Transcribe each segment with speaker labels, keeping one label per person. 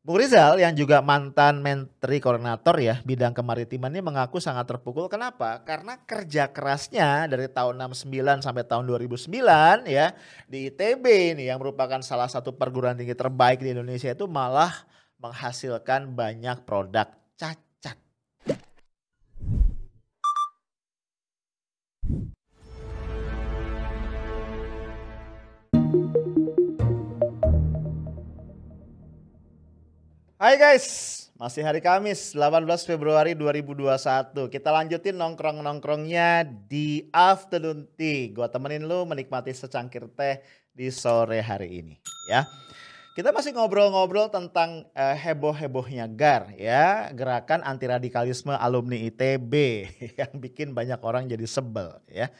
Speaker 1: Bung Rizal yang juga mantan Menteri Koordinator ya bidang kemaritiman ini mengaku sangat terpukul. Kenapa? Karena kerja kerasnya dari tahun 69 sampai tahun 2009 ya di ITB ini yang merupakan salah satu perguruan tinggi terbaik di Indonesia itu malah menghasilkan banyak produk cacat. Hai guys, masih hari Kamis 18 Februari 2021. Kita lanjutin nongkrong-nongkrongnya di afternoon tea. Gua temenin lu menikmati secangkir teh di sore hari ini ya. Kita masih ngobrol-ngobrol tentang uh, heboh-hebohnya GAR ya, gerakan anti radikalisme alumni ITB yang bikin banyak orang jadi sebel ya.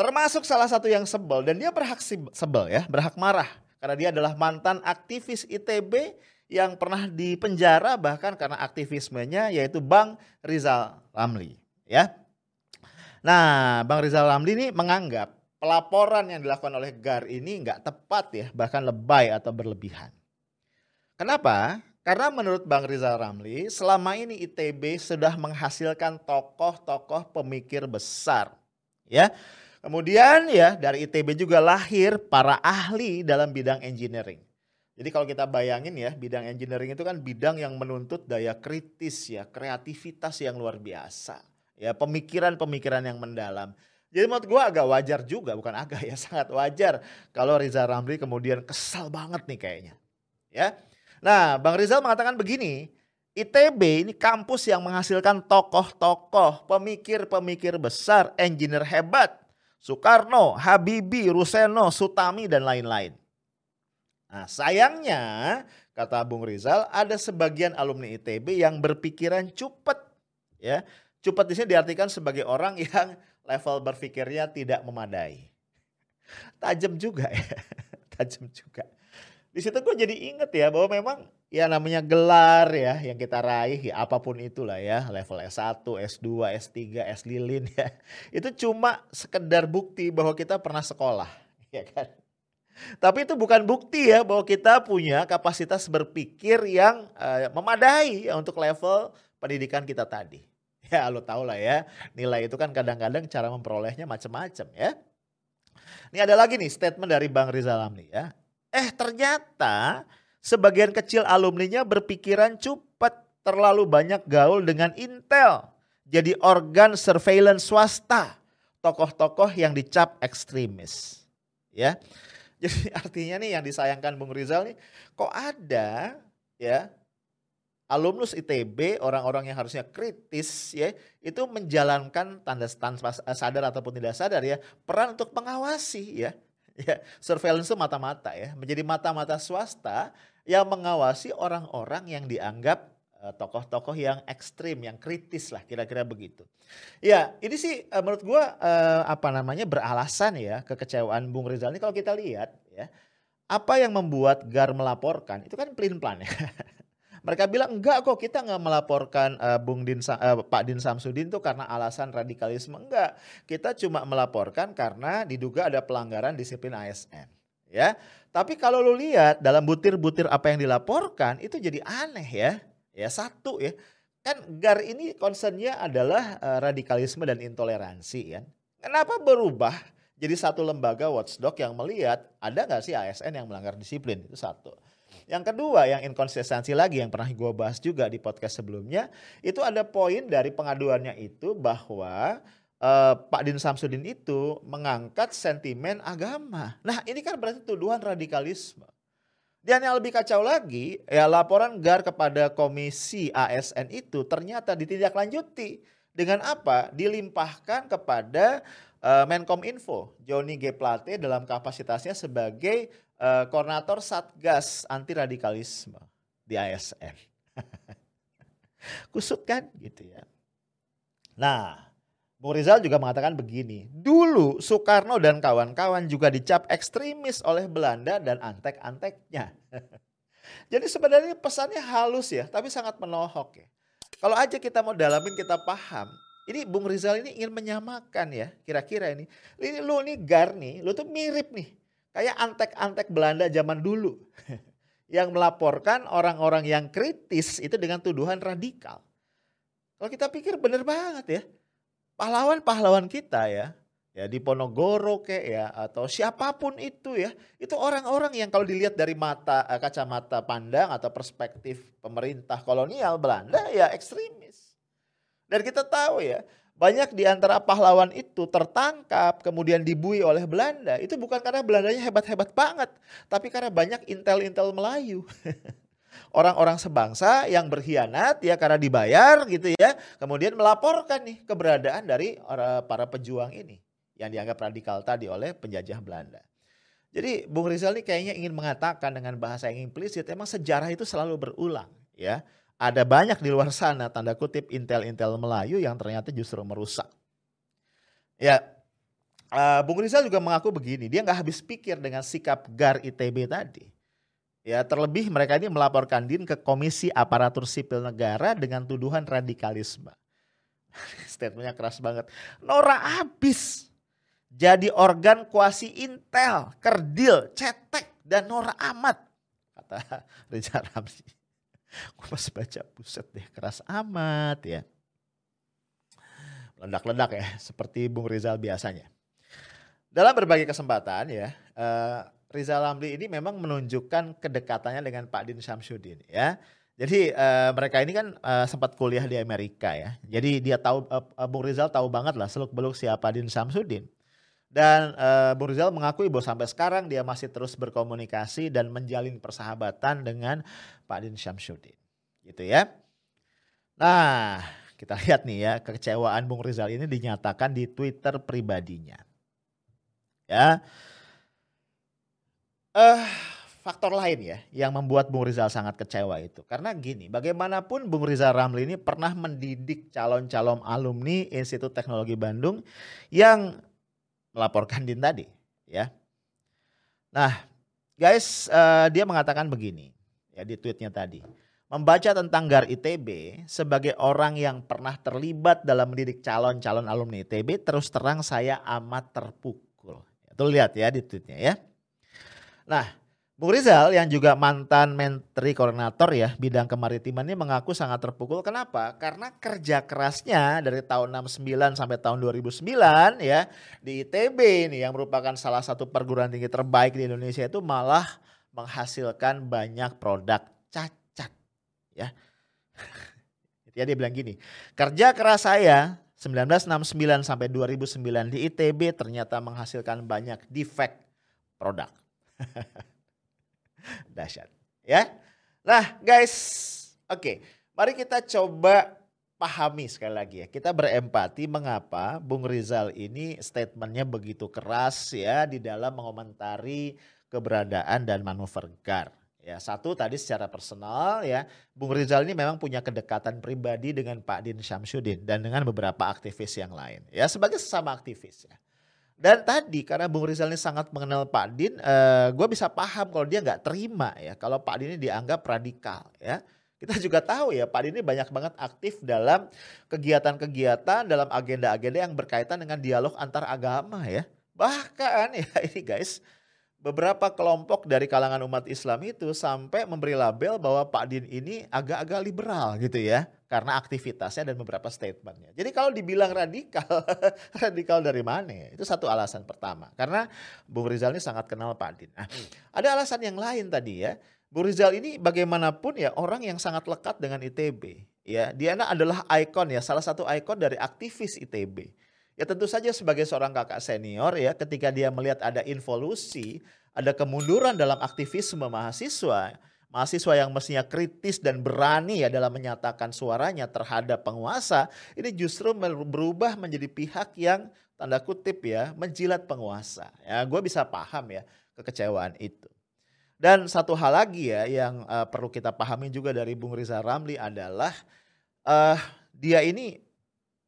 Speaker 1: Termasuk salah satu yang sebel dan dia berhak sebel ya, berhak marah karena dia adalah mantan aktivis ITB yang pernah dipenjara bahkan karena aktivismenya yaitu Bang Rizal Ramli ya. Nah, Bang Rizal Ramli ini menganggap pelaporan yang dilakukan oleh GAR ini nggak tepat ya, bahkan lebay atau berlebihan. Kenapa? Karena menurut Bang Rizal Ramli, selama ini ITB sudah menghasilkan tokoh-tokoh pemikir besar. Ya. Kemudian ya dari ITB juga lahir para ahli dalam bidang engineering. Jadi kalau kita bayangin ya, bidang engineering itu kan bidang yang menuntut daya kritis ya, kreativitas yang luar biasa. Ya, pemikiran-pemikiran yang mendalam. Jadi menurut gue agak wajar juga, bukan agak ya, sangat wajar kalau Rizal Ramli kemudian kesal banget nih kayaknya. Ya. Nah, Bang Rizal mengatakan begini, ITB ini kampus yang menghasilkan tokoh-tokoh, pemikir-pemikir besar, engineer hebat. Soekarno, Habibie, Ruseno, Sutami, dan lain-lain. Nah sayangnya kata Bung Rizal ada sebagian alumni ITB yang berpikiran cupet ya. Cupet di diartikan sebagai orang yang level berpikirnya tidak memadai. Tajam juga ya, tajam juga. Di situ gue jadi inget ya bahwa memang ya namanya gelar ya yang kita raih ya apa pun itulah ya level S1, S2, S3, S lilin ya. Itu cuma sekedar bukti bahwa kita pernah sekolah ya kan. Tapi itu bukan bukti ya bahwa kita punya kapasitas berpikir yang uh, memadai ya, untuk level pendidikan kita tadi. Ya lo tau lah ya, nilai itu kan kadang-kadang cara memperolehnya macam-macam ya. Ini ada lagi nih statement dari Bang Rizal Amli ya. Eh ternyata sebagian kecil alumninya berpikiran cepat terlalu banyak gaul dengan Intel. Jadi organ surveillance swasta. Tokoh-tokoh yang dicap ekstremis. Ya. Jadi artinya nih yang disayangkan Bung Rizal nih kok ada ya alumnus ITB orang-orang yang harusnya kritis ya itu menjalankan tanda tanpa sadar ataupun tidak sadar ya peran untuk mengawasi ya ya surveillance itu mata-mata ya menjadi mata-mata swasta yang mengawasi orang-orang yang dianggap Eh, tokoh-tokoh yang ekstrim, yang kritis lah kira-kira begitu. Ya ini sih uh, menurut gue uh, apa namanya beralasan ya kekecewaan Bung Rizal ini kalau kita lihat ya apa yang membuat Gar melaporkan itu kan pelin plan ya. Mereka bilang enggak kok kita nggak melaporkan uh, Bung Din uh, Pak Din Samsudin itu karena alasan radikalisme enggak. Kita cuma melaporkan karena diduga ada pelanggaran disiplin ASN. Ya, tapi kalau lu lihat dalam butir-butir apa yang dilaporkan itu jadi aneh ya Ya satu ya, kan GAR ini concernnya adalah uh, radikalisme dan intoleransi kan. Kenapa berubah jadi satu lembaga watchdog yang melihat ada nggak sih ASN yang melanggar disiplin itu satu. Yang kedua yang inkonsistensi lagi yang pernah gue bahas juga di podcast sebelumnya itu ada poin dari pengaduannya itu bahwa uh, Pak Din Samsudin itu mengangkat sentimen agama. Nah ini kan berarti tuduhan radikalisme. Dan yang lebih kacau lagi, ya laporan GAR kepada Komisi ASN itu ternyata ditindaklanjuti dengan apa? Dilimpahkan kepada uh, Menkom Info, Joni G. Plate dalam kapasitasnya sebagai uh, koordinator Satgas Anti Radikalisme di ASN. Kusut kan gitu ya. Nah, Bung Rizal juga mengatakan begini, dulu Soekarno dan kawan-kawan juga dicap ekstremis oleh Belanda dan antek-anteknya. Jadi sebenarnya pesannya halus ya, tapi sangat menohok ya. Kalau aja kita mau dalamin kita paham, ini Bung Rizal ini ingin menyamakan ya, kira-kira ini. Ini lu nih Gar nih, lu tuh mirip nih. Kayak antek-antek Belanda zaman dulu. yang melaporkan orang-orang yang kritis itu dengan tuduhan radikal. Kalau kita pikir benar banget ya. Pahlawan-pahlawan kita ya, ya di Ponorogo kayak ya atau siapa pun itu ya, itu orang-orang yang kalau dilihat dari mata eh, kacamata pandang atau perspektif pemerintah kolonial Belanda ya ekstremis. Dan kita tahu ya, banyak di antara pahlawan itu tertangkap kemudian dibui oleh Belanda. Itu bukan karena Belandanya hebat-hebat banget, tapi karena banyak intel-intel Melayu. Orang-orang sebangsa yang berkhianat ya karena dibayar gitu ya, kemudian melaporkan nih keberadaan dari para pejuang ini yang dianggap radikal tadi oleh penjajah Belanda. Jadi Bung Rizal ini kayaknya ingin mengatakan dengan bahasa yang implisit, emang sejarah itu selalu berulang ya ada banyak di luar sana tanda kutip intel-intel Melayu yang ternyata justru merusak. Ya, uh, Bung Rizal juga mengaku begini, dia nggak habis pikir dengan sikap GAR ITB tadi. Ya, terlebih mereka ini melaporkan Din ke Komisi Aparatur Sipil Negara dengan tuduhan radikalisme. Statementnya keras banget. Nora abis jadi organ kuasi intel, kerdil, cetek, dan Nora amat, kata Rizal Ramzi. Gue pas baca buset deh keras amat ya. Ledak-ledak ya seperti Bung Rizal biasanya. Dalam berbagai kesempatan ya, uh, Rizal Ramli ini memang menunjukkan kedekatannya dengan Pak Din Syamsuddin ya. Jadi uh, mereka ini kan uh, sempat kuliah di Amerika ya. Jadi dia tahu uh, Bung Rizal tahu banget lah seluk beluk siapa Din Syamsuddin. Dan uh, Bung Rizal mengakui bahwa sampai sekarang dia masih terus berkomunikasi dan menjalin persahabatan dengan Pak Din Syamsuddin. Gitu ya. Nah, kita lihat nih ya, kekecewaan Bung Rizal ini dinyatakan di Twitter pribadinya. Ya. Uh, faktor lain ya yang membuat Bung Rizal sangat kecewa itu. Karena gini, bagaimanapun Bung Rizal Ramli ini pernah mendidik calon-calon alumni Institut Teknologi Bandung yang melaporkan Din tadi, ya. Nah, guys, uh, dia mengatakan begini, ya di tweetnya tadi. Membaca tentang GAR ITB sebagai orang yang pernah terlibat dalam mendidik calon-calon alumni ITB, terus terang saya amat terpukul. Tuh lihat ya di tweetnya ya. Nah, Bung Rizal yang juga mantan menteri koordinator ya bidang kemaritiman ini mengaku sangat terpukul. Kenapa? Karena kerja kerasnya dari tahun 69 sampai tahun 2009 ya di ITB ini yang merupakan salah satu perguruan tinggi terbaik di Indonesia itu malah menghasilkan banyak produk cacat ya. ya dia bilang gini, kerja keras saya 1969 sampai 2009 di ITB ternyata menghasilkan banyak defect produk. Dahsyat. Ya. Nah guys, oke. Okay. Mari kita coba pahami sekali lagi ya. Kita berempati mengapa Bung Rizal ini statementnya begitu keras ya di dalam mengomentari keberadaan dan manuver GAR. Ya, satu tadi secara personal ya, Bung Rizal ini memang punya kedekatan pribadi dengan Pak Din Syamsuddin dan dengan beberapa aktivis yang lain. Ya, sebagai sesama aktivis ya. Dan tadi karena Bung Rizal ini sangat mengenal Pak Din, eh, gue bisa paham kalau dia nggak terima ya kalau Pak Din ini dianggap radikal ya. Kita juga tahu ya Pak Din ini banyak banget aktif dalam kegiatan-kegiatan dalam agenda-agenda yang berkaitan dengan dialog antar agama ya. Bahkan ya ini guys, beberapa kelompok dari kalangan umat Islam itu sampai memberi label bahwa Pak Din ini agak-agak liberal gitu ya karena aktivitasnya dan beberapa statementnya. Jadi kalau dibilang radikal, radikal dari mana? Ya? Itu satu alasan pertama. Karena Bung Rizal ini sangat kenal Pak Din. Nah, ada alasan yang lain tadi ya. Bung Rizal ini bagaimanapun ya orang yang sangat lekat dengan ITB. Ya, dia adalah ikon ya, salah satu ikon dari aktivis ITB. Ya tentu saja sebagai seorang kakak senior ya ketika dia melihat ada involusi, ada kemunduran dalam aktivisme mahasiswa, mahasiswa yang mestinya kritis dan berani ya dalam menyatakan suaranya terhadap penguasa, ini justru berubah menjadi pihak yang tanda kutip ya menjilat penguasa. Ya, gue bisa paham ya kekecewaan itu. Dan satu hal lagi ya yang uh, perlu kita pahami juga dari Bung Riza Ramli adalah uh, dia ini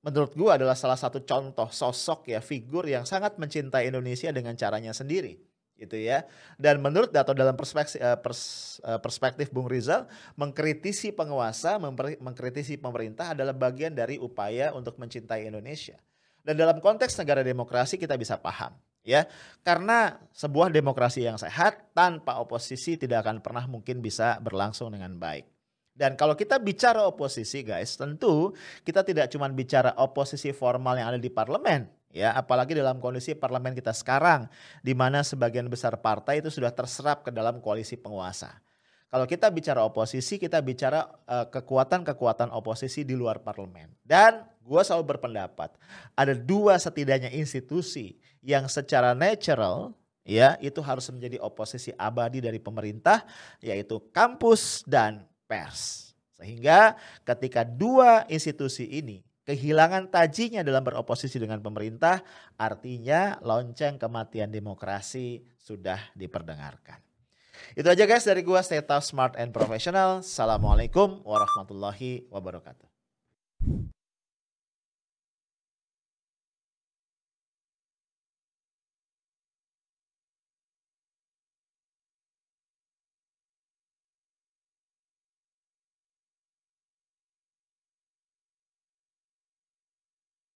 Speaker 1: menurut gue adalah salah satu contoh sosok ya figur yang sangat mencintai Indonesia dengan caranya sendiri gitu ya. Dan menurut atau dalam perspektif, eh, eh, perspektif Bung Rizal, mengkritisi penguasa, mengkritisi pemerintah adalah bagian dari upaya untuk mencintai Indonesia. Dan dalam konteks negara demokrasi kita bisa paham ya. Karena sebuah demokrasi yang sehat tanpa oposisi tidak akan pernah mungkin bisa berlangsung dengan baik. Dan kalau kita bicara oposisi guys, tentu kita tidak cuma bicara oposisi formal yang ada di parlemen, ya apalagi dalam kondisi parlemen kita sekarang di mana sebagian besar partai itu sudah terserap ke dalam koalisi penguasa. Kalau kita bicara oposisi, kita bicara uh, kekuatan-kekuatan oposisi di luar parlemen. Dan gue selalu berpendapat ada dua setidaknya institusi yang secara natural ya itu harus menjadi oposisi abadi dari pemerintah yaitu kampus dan pers. Sehingga ketika dua institusi ini kehilangan tajinya dalam beroposisi dengan pemerintah, artinya lonceng kematian demokrasi sudah diperdengarkan. Itu aja guys dari gua Stay Tough, Smart and Professional. Assalamualaikum warahmatullahi wabarakatuh.